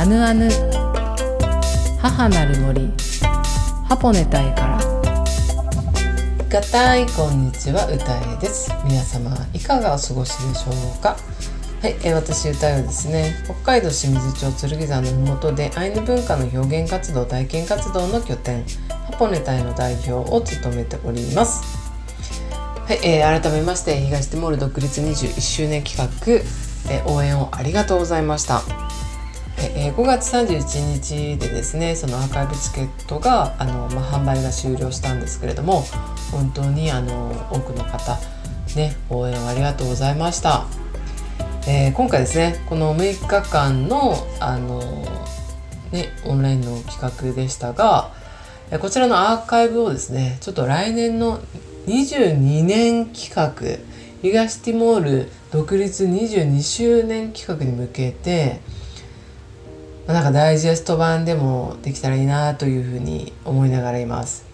アヌアヌ。母なる森。ハポネタイから。ガタイこんにちは歌えです。皆様いかがお過ごしでしょうか？はい、えー、私歌えはですね北海道清水町剣山の麓でアイヌ文化の表現活動体験活動の拠点ハポネタイの代表を務めております。はい、えー、改めまして東ティモール独立21周年企画、えー、応援をありがとうございました。えー、5月31日でですねそのアーカイブチケットがあの、まあ、販売が終了したんですけれども本当にあの多くの方ね応援ありがとうございました、えー、今回ですねこの6日間のあのねオンラインの企画でしたがこちらのアーカイブをですねちょっと来年の22年企画東ティモール独立22周年企画に向けてまなんかダイジェスト版でもできたらいいなというふうに思いながらいます。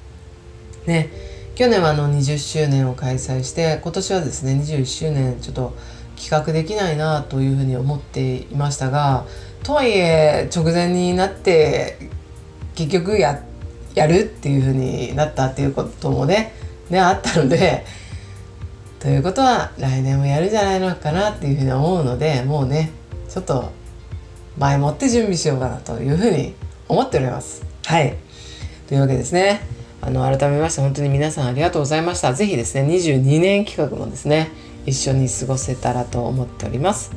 ね、去年はあの20周年を開催して今年はですね21周年ちょっと企画できないなというふうに思っていましたがとはいえ直前になって結局ややるっていうふうになったっていうこともねねあったのでということは来年もやるんじゃないのかなっていうふうに思うのでもうねちょっと前もって準備しようかなというふうに思っております。はいというわけですねあの改めまして本当に皆さんありがとうございました。是非ですね22年企画もですね一緒に過ごせたらと思っております。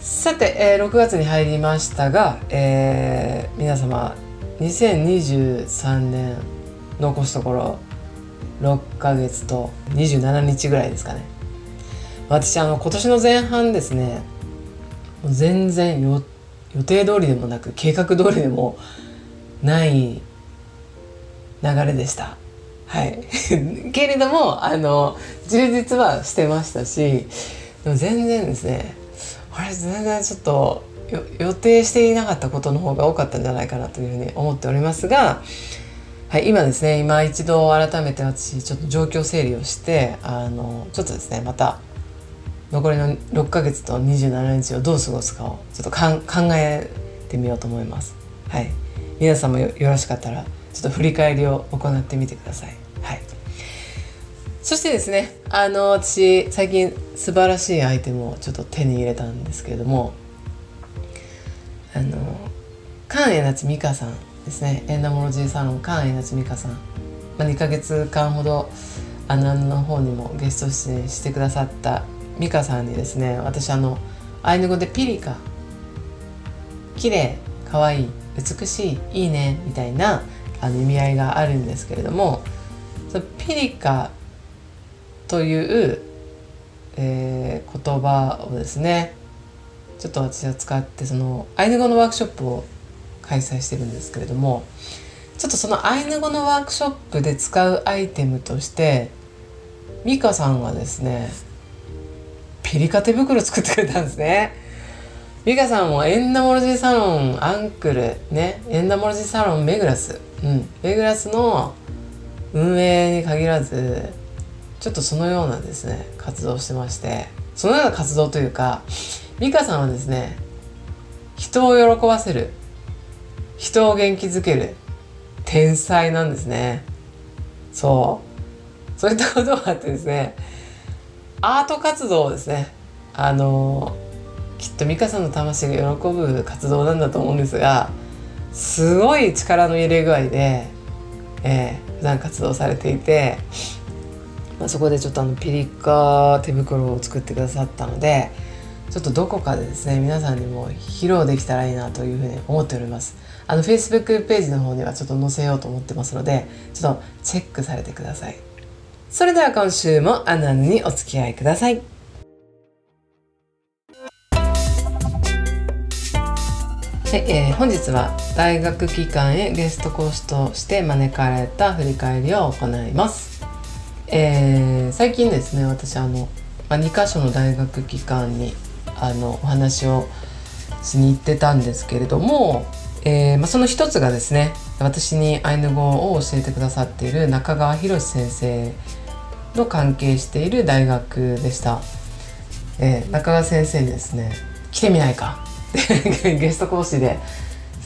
さて、えー、6月に入りましたが、えー、皆様2023年残すところ6ヶ月と27日ぐらいですかね私あの今年の前半ですね全然予定通りでもなく計画通りでもない流れでした。はい、けれどもあの充実はしてましたしでも全然ですねあれ全然ちょっと予定していなかったことの方が多かったんじゃないかなというふうに思っておりますが、はい、今ですね今一度改めて私ちょっと状況整理をしてあのちょっとですねまた残りの6ヶ月と27日をどう過ごすかをちょっとかん考えてみようと思います。はい、皆さんもよろしかったらちょっと振り返りを行ってみてください。はい、そしてですねあの私最近素晴らしいアイテムをちょっと手に入れたんですけれどもあの関江夏美香さんですねエンダモロジーサロン関江夏美香さん、まあ、2ヶ月間ほどあのの方にもゲスト出演してくださった美香さんにですね私あのアイヌ語でピリカ。綺麗可愛い美しいいいねみたいなあの意味合いがあるんですけれどもそのピリカという、えー、言葉をですねちょっと私は使ってそのアイヌ語のワークショップを開催してるんですけれどもちょっとそのアイヌ語のワークショップで使うアイテムとして美香さんがですねピリカ手袋作ってくれたんですね。美香さんもエンダモロジーサロンアンクルねエンダモロジーサロンメグラス。うん。メグラスの運営に限らずちょっとそのようなですね活動をしてまして。そのような活動というか美香さんはですね人を喜ばせる人を元気づける天才なんですね。そう。そういったことがあってですねアート活動ですね。あのきっと美香さんの魂が喜ぶ活動なんだと思うんですがすごい力の入れ具合で、えー、普段活動されていて、まあ、そこでちょっとあのピリッカ手袋を作ってくださったのでちょっとどこかでですね皆さんにも披露できたらいいなというふうに思っております。あの Facebook ページの方にはちょっと載せようと思ってますのでちょっとチェックされてください。それでは今週もアナンにお付き合いください。はい、えー、本日は大学期間へゲスト講師として招かれた振り返りを行います。えー、最近ですね私あの、まあ、2か所の大学期間にあのお話をしに行ってたんですけれども、えーまあ、その一つがですね私にアイヌ語を教えてくださっている中川博先生の関係している大学でした、えー、中川先生にですね来てみないか。ゲスト講師で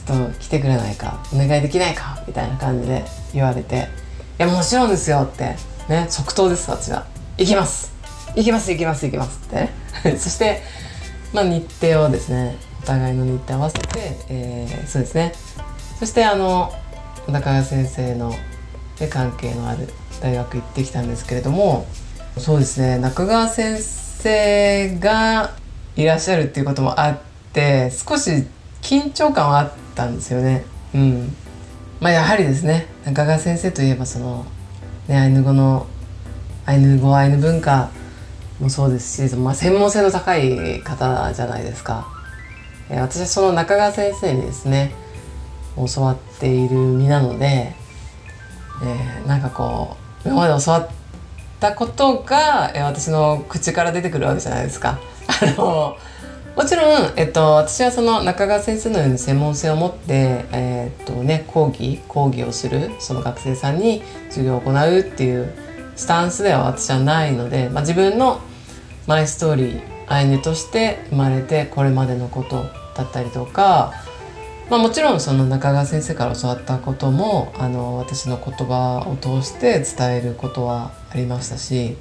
ちょっと来てくれないか。お願いできないか。みたいな感じで言われて「いやもちろんですよ」って。ね即答です私は「行きます。行きます行きます行きます」って。そしてまあ日程をですねお互いの日程合わせて、えー、そうですねそしてあの中川先生ので関係のある大学行ってきたんですけれどもそうですね中川先生がいらっしゃるっていうこともあって少し緊張感はあったんですよね。うん、まあやはりですね中川先生といえばその、ね、アイヌ語のアイヌ語アイヌ文化もそうですし、まあ、専門性の高い方じゃないですか。え、私はその中川先生にですね教わっている身なので、えー、なんかこう今まで教わったことが、えー、私の口から出てくるわけじゃないですか。あのもちろん、えっと、私はその中川先生のように専門性を持って、えー、っとね、講義講義をするその学生さんに授業を行うっていうスタンスでは私はないので、まあ、自分のマイストーリーアイヌとして生まれてこれまでのことだったりとか、まあ、もちろんその中川先生から教わったこともあの私の言葉を通して伝えることはありましたし、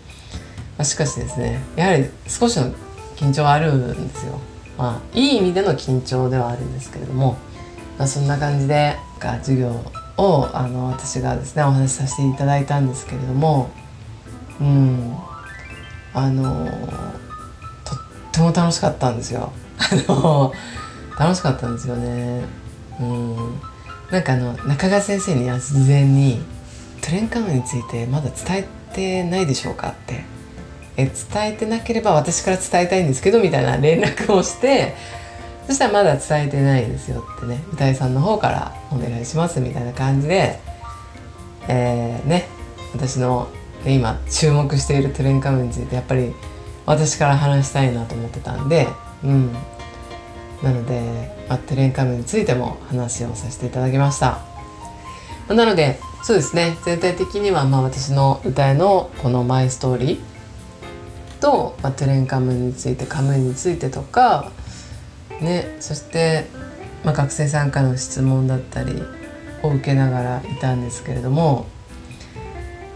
まあ、しかしですねやはり少しの緊張はあるんですよ。まあ、いい意味での緊張ではあるんですけれども、まあ、そんな感じで授業をあの私がですねお話しさせていただいたんですけれどもうんあのっても楽しかったんですよ。楽しかったんですよね。うんなんかあの中川先生に事前にトレンカムについてまだ伝えてないでしょうかってえ伝えてなければ私から伝えたいんですけどみたいな連絡をしてそしたらまだ伝えてないですよってね歌いさんの方からお願いしますみたいな感じでえー、ね私の今注目しているトレンカムについてやっぱり私から話したいなと思ってたんでうん。なので、まあ、トレンカムについても話をさせていただきました。なのでそうですね。全体的にはまあ私の歌へのこのマイストーリーと、まあ、トゥレンカムについてカムについてとか、ね、そして、まあ、学生さんからの質問だったりを受けながらいたんですけれども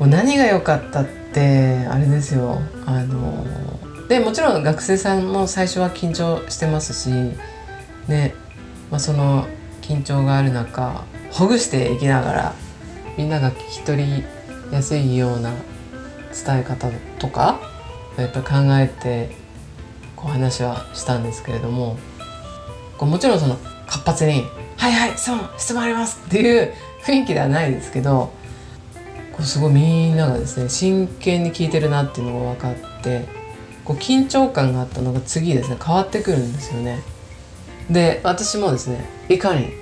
もう何が良かったってあれですよ。あのでもちろん学生さんも最初は緊張してますしね、まあ、その緊張がある中ほぐしていきながらみんなが聞き取りやすいような伝え方とかやっぱり考えてこう話はしたんですけれどもこうもちろんその活発に「はいはいそう質問あります」っていう雰囲気ではないですけどこうすごいみんながですね真剣に聞いてるなっていうのが分かってこう緊張感があったのが次ですね変わってくるんですよね。で私もですねいかに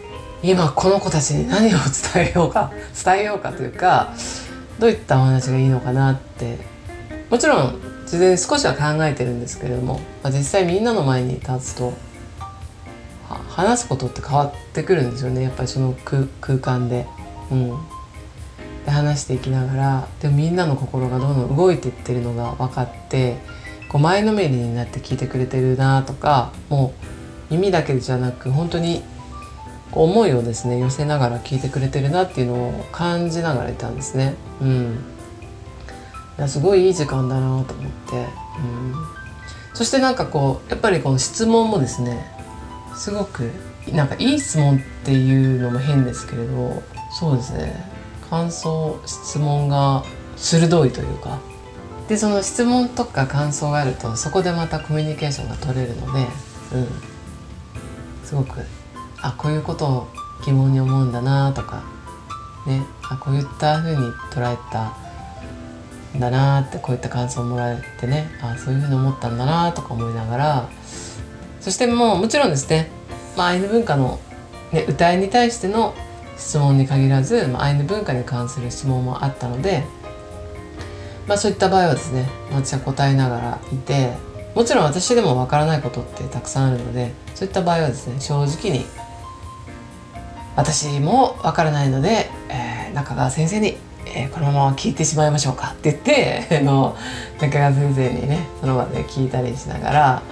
今この子たちに何を伝えようか 伝えようかというかどういったお話がいいのかなってもちろん事前に少しは考えてるんですけれども、まあ、実際みんなの前に立つと話すことって変わってくるんですよねやっぱりその空間で。うん、で話していきながらでもみんなの心がどんどん動いていってるのが分かってこう前のめりになって聞いてくれてるなとかもう耳だけじゃなく本当に思いをですね寄せながら聞いてくれてるなっていうのを感じながらいたんですね。うん。いやすごいいい時間だなと思って、うん、そしてなんかこうやっぱりこの質問もですねすごくなんかいい質問っていうのも変ですけれどそうですね。感想質問が鋭いというかでその質問とか感想があるとそこでまたコミュニケーションが取れるので、うん、すごくあこういうことを疑問に思うんだなとかね。あこういったふうに捉えたんだなってこういった感想をもらえてね。あそういうふうに思ったんだなとか思いながらそしてもうもちろんですね、まあ、アイヌ文化の、ね、歌いに対しての質問に限らず、まあ、アイヌ文化に関する質問もあったので、まあ、そういった場合はですね私は答えながらいてもちろん私でもわからないことってたくさんあるのでそういった場合はですね正直に私もわからないので、えー、中川先生にえー、このまま聞いてしまいましょうかって言って あの中川先生にねその場で聞いたりしながら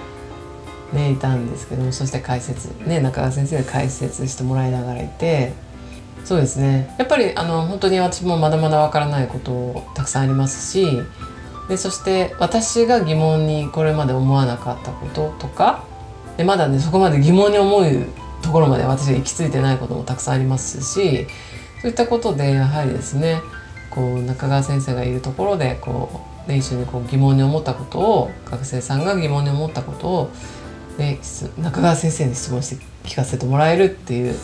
ねいたんですけどもそして解説ね中川先生に解説してもらいながらいてそうですね。やっぱりあの本当に私もまだまだわからないことたくさんありますしでそして私が疑問にこれまで思わなかったこととかでまだねそこまで疑問に思うところまで私が行き着いてないこともたくさんありますしそういったことでやはりですねこう中川先生がいるところでこう、ね、一緒にこう疑問に思ったことを学生さんが疑問に思ったことを、ね、中川先生に質問して聞かせてもらえるっていう、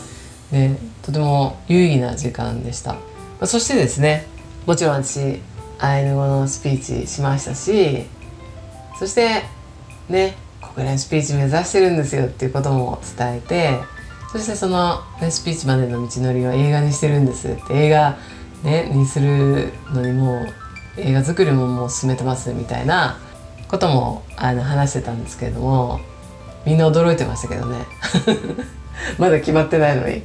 ね、とても有意義な時間でした。そしてですねもちろん私アイヌ語のスピーチしましたしそしてね国連スピーチ目指してるんですよっていうことも伝えてそしてその、ね、スピーチまでの道のりを映画にしてるんですって映画、ね、にするのにもう映画作りももう進めてますみたいなこともあの話してたんですけれどもみんな驚いてましたけどね まだ決まってないのに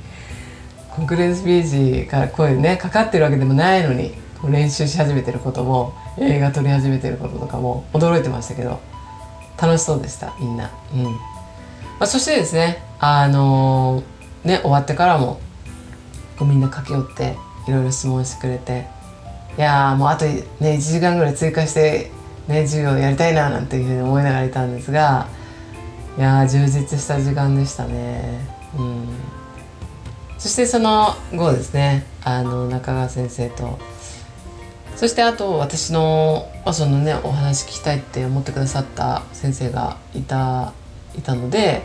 国連スピーチから声ねかかってるわけでもないのに練習し始めてることも映画撮り始めてることとかも驚いてましたけど楽しそうでしたみんな。うんまあ、そしてですねあのー、ね終わってからもこうみんな駆け寄っていろいろ質問してくれていやもうあとね1時間ぐらい追加してね授業やりたいななんていうふうに思いながらいたんですがいや充実した時間でしたね。うんそしてその後ですねあの中川先生とそしてあと私の,、まあ、そのねお話聞きたいって思ってくださった先生がいたいたので、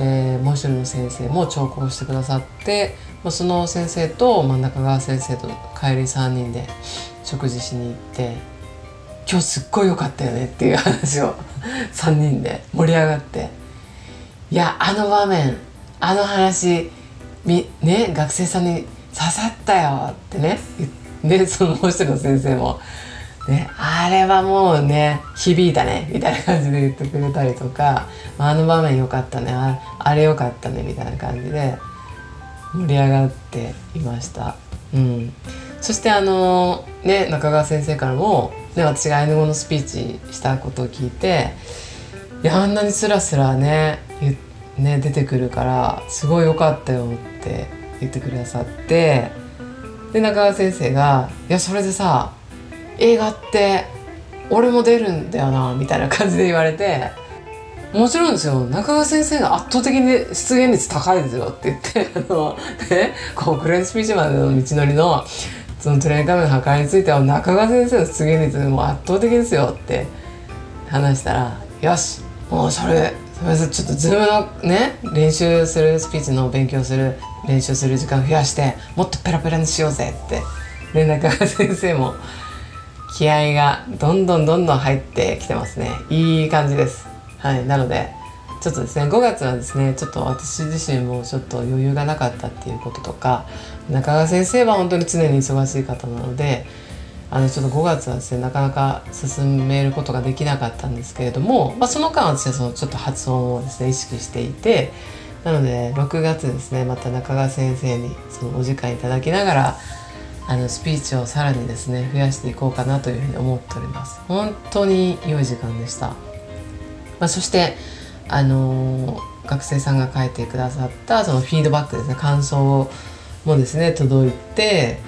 えー、もう一人の先生も聴講してくださって、まあ、その先生と、まあ、中川先生と帰り3人で食事しに行って今日すっごい良かったよねっていう話を3人で盛り上がっていやあの場面あの話みね学生さんに刺さったよってね言って。でそのもう一人の先生も「ね、あれはもうね響いたね」みたいな感じで言ってくれたりとか「あの場面よかったねああれよかったね」みたいな感じで盛り上がっていました。うん、そしてあのね中川先生からも、ね、私がアイヌ語のスピーチしたことを聞いて「いやあんなにスラスラね言っね出てくるからすごい良かったよ」って言ってくださって。で中川先生が「いやそれでさ映画って俺も出るんだよな」みたいな感じで言われて「もちろんですよ中川先生が圧倒的に出現率高いですよ」って言って あの、ね、こうクレーンスピーチまでの道のりのそのトレインカメラの破壊については中川先生の出現率も圧倒的ですよって話したら「よしもうそれすみませんちょっとズームのね練習するスピーチの勉強する練習する時間増やしてもっとペラペラにしようぜって連絡が先生も気合がどんどんどんどん入ってきてますね。いい感じです。はいなのでちょっとですね5月はですねちょっと私自身もちょっと余裕がなかったっていうこととか中川先生は本当に常に忙しい方なのであのちょっと5月はですねなかなか進めることができなかったんですけれども、まあ、その間私はそのちょっと発音をですね意識していてなので6月ですねまた中川先生にそのお時間いただきながらあのスピーチをさらにですね増やしていこうかなというふうに思っております。本当に良い時間でした、まあ、そしてあのー、学生さんが書いてくださったそのフィードバックですね感想もですね届いて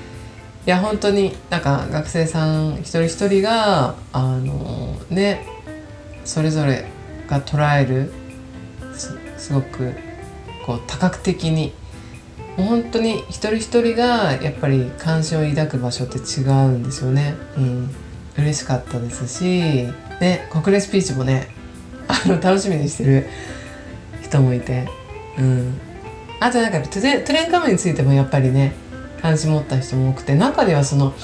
いや本当になんか学生さん一人一人があの、ねそれぞれが捉えるすごくこう多角的に本当に一人一人がやっぱり関心を抱く場所って違うんですよね。うん、嬉しかったですし、ね、国連スピーチもね あの楽しみにしてる人もいて、うん、あとなんかトゥレンカムについてもやっぱりね関心持った人も多くて中ではその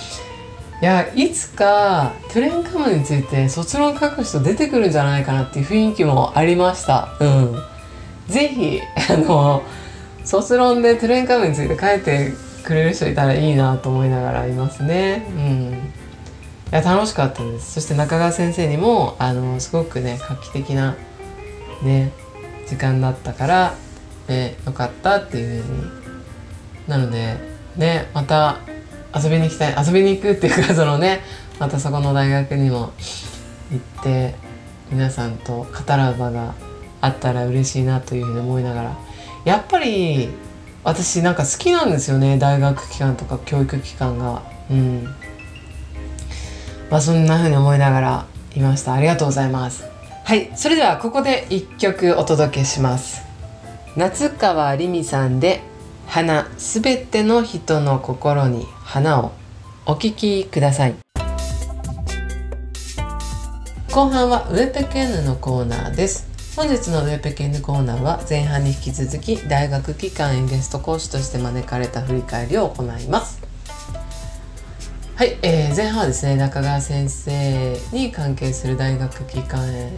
いやいつかトゥレンカムについて卒論書く人出てくるんじゃないかなっていう雰囲気もありました。うんぜひあの卒論でトゥレンカムについて書いてくれる人いたらいいなと思いながらいますね。うん、いや楽しかったですそして中川先生にもあのすごくね画期的なね時間だったから、ね、よかったっていうふうになのでねまた遊びに行きたい遊びに行くっていうかそのねまたそこの大学にも行って皆さんと語らう場があったら嬉しいなというふうに思いながら。やっぱり私なんか好きなんですよね大学期間とか教育期間が。うん。まあそんなふうに思いながらいました。ありがとうございます。はいそれではここで一曲お届けします。夏川りみさんで花すべての人の心に花をお聴きください。後半はウェペケンヌのコーナーです。本日のウェペケンヌコーナーは前半に引き続き大学期間へゲスト講師として招かれた振り返りを行います。はい、えー、前半はですね中川先生に関係する大学期間へ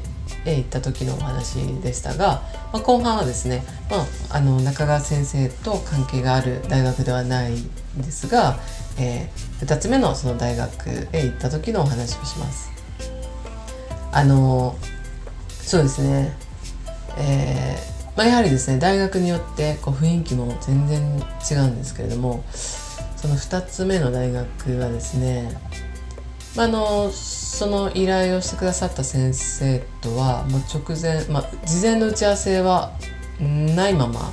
行った時のお話でしたが、まあ、後半はですね、まあ、あの中川先生と関係がある大学ではないんですが、えー、2つ目のその大学へ行った時のお話をします。あのそうですね、えーまあ、やはりですね大学によってこう雰囲気も全然違うんですけれどもその2つ目の大学はですね、あ、あのその依頼をしてくださった先生とはもう直前、まあ、事前の打ち合わせはないまま、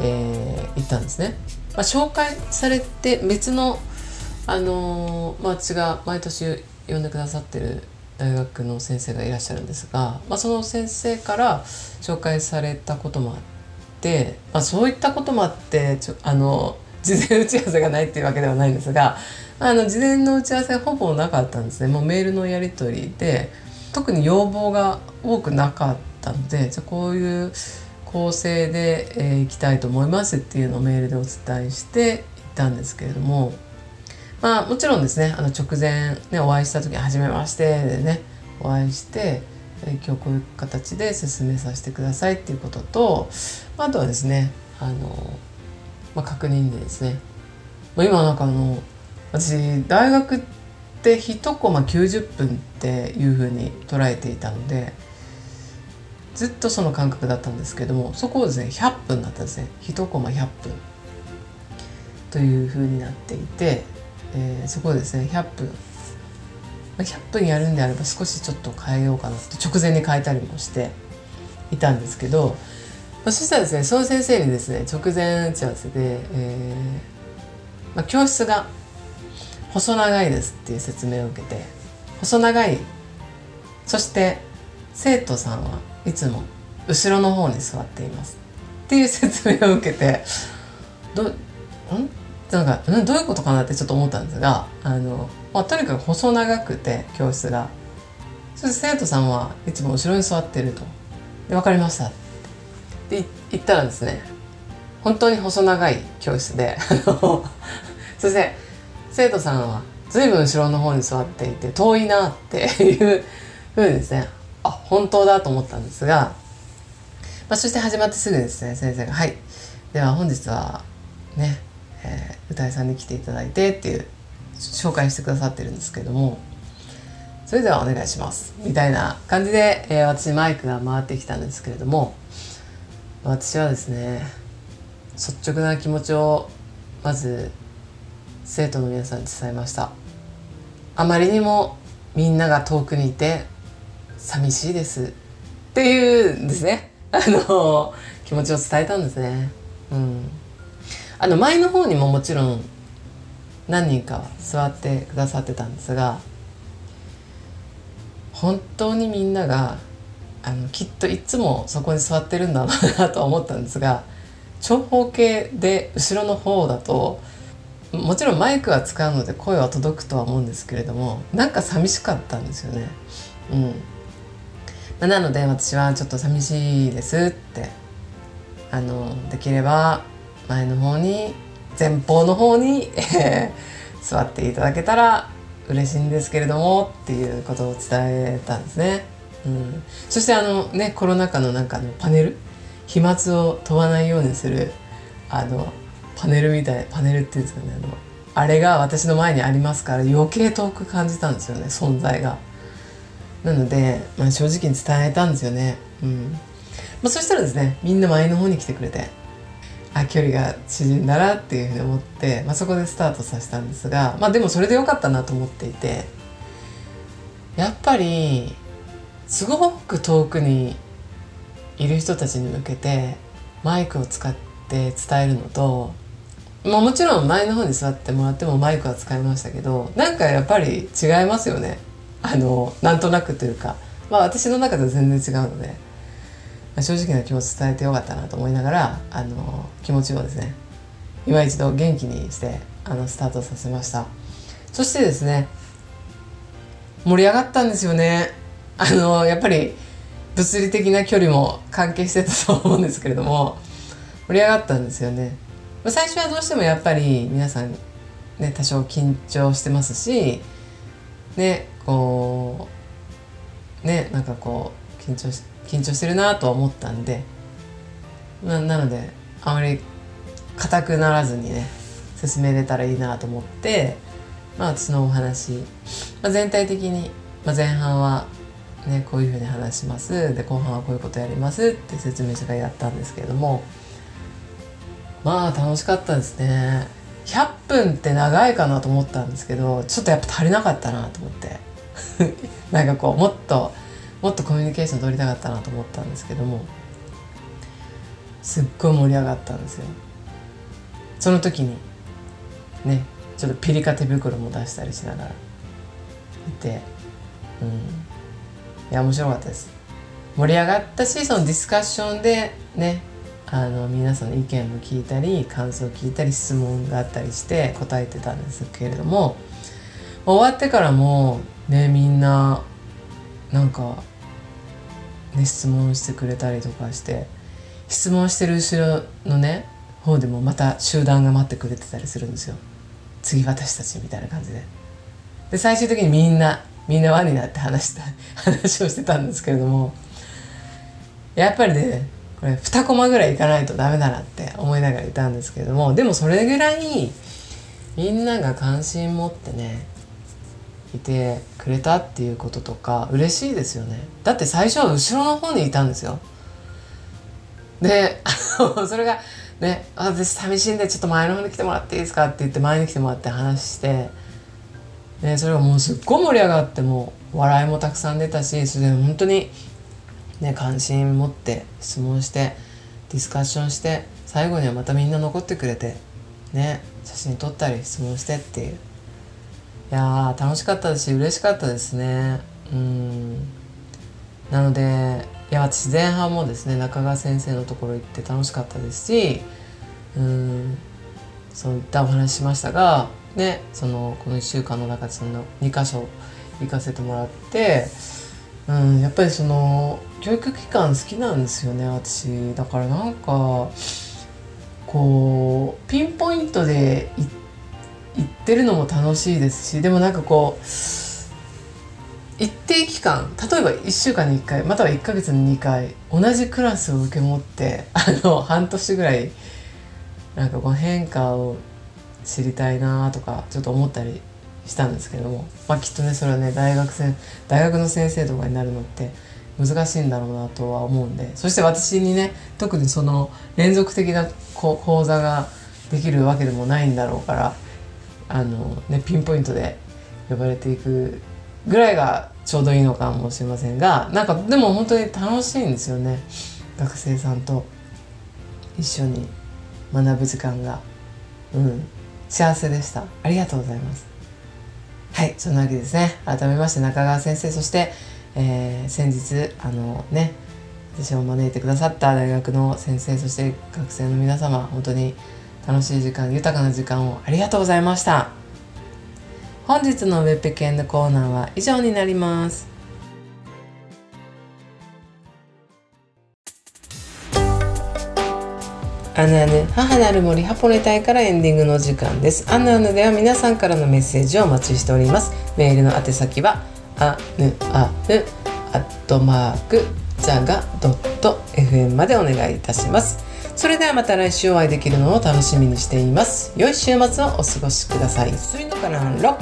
えー、行ったんですね。まあ、紹介されて別の、あの、まあ、私が毎年呼んでくださってる大学の先生がいらっしゃるんですが、まあ、その先生から紹介されたこともあって、まあ、そういったこともあってちょあの事前打ち合わせがないっていうわけではないんですがあの事前の打ち合わせほぼなかったんですね。もうメールのやり取りで特に要望が多くなかったのでじゃこういう構成で、えー、いきたいと思いますっていうのをメールでお伝えしていったんですけれどもまあもちろんですねあの直前ねお会いした時に「初めまして」でねお会いして今日こういう形で進めさせてくださいっていうこととあとはですねあの、まあ、確認でですね。まあ今なんかあの私大学って1コマ90分っていうふうに捉えていたのでずっとその感覚だったんですけどもそこをですね100分だったんですね。1コマ100分というふうになっていてえー、そこでですね100分。100分やるんであれば少しちょっと変えようかなって直前に変えたりもしていたんですけど、まあ、そしたらですねその先生にですね直前打ち合わせで、えーまあ、教室が細長いですっていう説明を受けて細長いそして生徒さんはいつも後ろの方に座っています。っていう説明を受けてどん？なんかどういうことかなってちょっと思ったんですがあの、まあ、とにかく細長くて教室が。そして生徒さんはいつも後ろに座ってると。で分かりましたって言ったらですね本当に細長い教室でそして生徒さんは随分後ろの方に座っていて遠いなっていうふうにですねあ本当だと思ったんですが、まあ、そして始まってすぐですね先生が「はいでは本日はねえー、歌いさんに来ていただいてっていう紹介してくださってるんですけどもそれではお願いしますみたいな感じで、えー、私マイクが回ってきたんですけれども私はですね率直な気持ちをまず生徒の皆さんに伝えました。あまりにもみんなが遠くにいて寂しいです。っていうんですね。あの気持ちを伝えたんですね。うん。あの前の方にももちろん何人か座ってくださってたんですが本当にみんながあのきっといつもそこに座ってるんだろうなとは思ったんですが長方形で後ろの方だともちろんマイクは使うので声は届くとは思うんですけれどもなんか寂しかったんですよね。うんまあ、なので私はちょっと寂しいですってあのできれば前の方に前方の方に、座っていただけたら嬉しいんですけれどもっていうことを伝えたんですね。うん、そしてあのねコロナ禍のなんかのパネル飛沫を飛ばないようにするあのパネルみたいパネルっていうんですかねあのあれが私の前にありますから余計遠く感じたんですよね存在が。なので、まあ、正直に伝えたんですよね。うんまあ、そしたらですねみんな前の方に来てくれてあ距離が縮んだなっていうふうに思って、まあ、そこでスタートさせたんですがまあでもそれでよかったなと思っていてやっぱりすごく遠くにいる人たちに向けてマイクを使って伝えるのと、まあ、もちろん前の方に座ってもらってもマイクは使いましたけどなんかやっぱり違いますよね。あのなんとなくというか、まあ、私の中では全然違うので、まあ、正直な気持ち伝えてよかったなと思いながらあの気持ちをですね今一度元気にしてあのスタートさせました。そしてですね盛り上がったんですよね。あのやっぱり物理的な距離も関係してたと思うんですけれども盛り上がったんですよね。最初はどうしてもやっぱり皆さんね多少緊張してますしねこうねなんかこう緊張し緊張してるなとは思ったんでななのであまり硬くならずにね進めれたらいいなと思ってまあ私のお話、まあ、全体的に、まあ、前半はねこういうふうに話します。で後半はこういうことやります。って説明書がやったんですけれども。まあ楽しかったですね。100分って長いかなと思ったんですけどちょっとやっぱ足りなかったなと思って。なんかこうもっともっとコミュニケーション取りたかったなと思ったんですけども。すっごい盛り上がったんですよ。その時にねちょっとピリカ手袋も出したりしながらいてうん。いや面白かったです。盛り上がったしそのディスカッションでねあの皆さんの意見も聞いたり感想を聞いたり質問があったりして答えてたんですけれども終わってからもねみんななんか、ね、質問してくれたりとかして質問してる後ろのね方でもまた集団が待ってくれてたりするんですよ。次私たちみたいな感じで。で最終的にみんなみんな輪になって話した 話をしてたんですけれどもやっぱりねこれ2コマぐらいいかないとダメだなって思いながらいたんですけれどもでもそれぐらいみんなが関心持ってねいてくれたっていうこととか嬉しいですよねだって最初は後ろの方にいたんですよでそれがね「私寂しいんでちょっと前の方に来てもらっていいですか?」って言って前に来てもらって話して、ね、それがもうすっごい盛り上がっても笑いもたくさん出たしそれで本当にね、関心持って質問してディスカッションして最後にはまたみんな残ってくれてね写真撮ったり質問してっていう。いや楽しかったですし嬉しかったですね。うん。なのでいや私前半もですね中川先生のところ行って楽しかったですしうん。そういったお話しましたがねそのこの1週間の中でその2箇所行かせてもらってうん、やっぱりその教育機関好きなんですよね私。だからなんかこうピンポイントで行ってるのも楽しいですしでもなんかこう一定期間例えば1週間に1回または1ヶ月に2回同じクラスを受け持ってあの半年ぐらいなんかこう変化を知りたいなとかちょっと思ったりしたんですけども、まあ、きっとねそれはね大学生大学の先生とかになるのって難しいんだろうなとは思うんでそして私にね特にその連続的な講座ができるわけでもないんだろうからあの、ね、ピンポイントで呼ばれていくぐらいがちょうどいいのかもしれませんがなんかでも本当に楽しいんですよね。学生さんと一緒に学ぶ時間が。うん。幸せでした。ありがとうございます。はいそんなわけですね。改めまして中川先生。そして、えー、先日あのね私を招いてくださった大学の先生。そして学生の皆様。本当に楽しい時間豊かな時間をありがとうございました。本日のウェブペケンのコーナーは以上になります。あぬあぬ母なる森ハポネ隊からエンディングの時間です。あぬあぬでは皆さんからのメッセージをお待ちしております。メールの宛先はあぬあぬアットマークジャガドット FM までお願いいたします。それではまた来週お会いできるのを楽しみにしています。良い週末をお過ごしください。スイのかな？ロ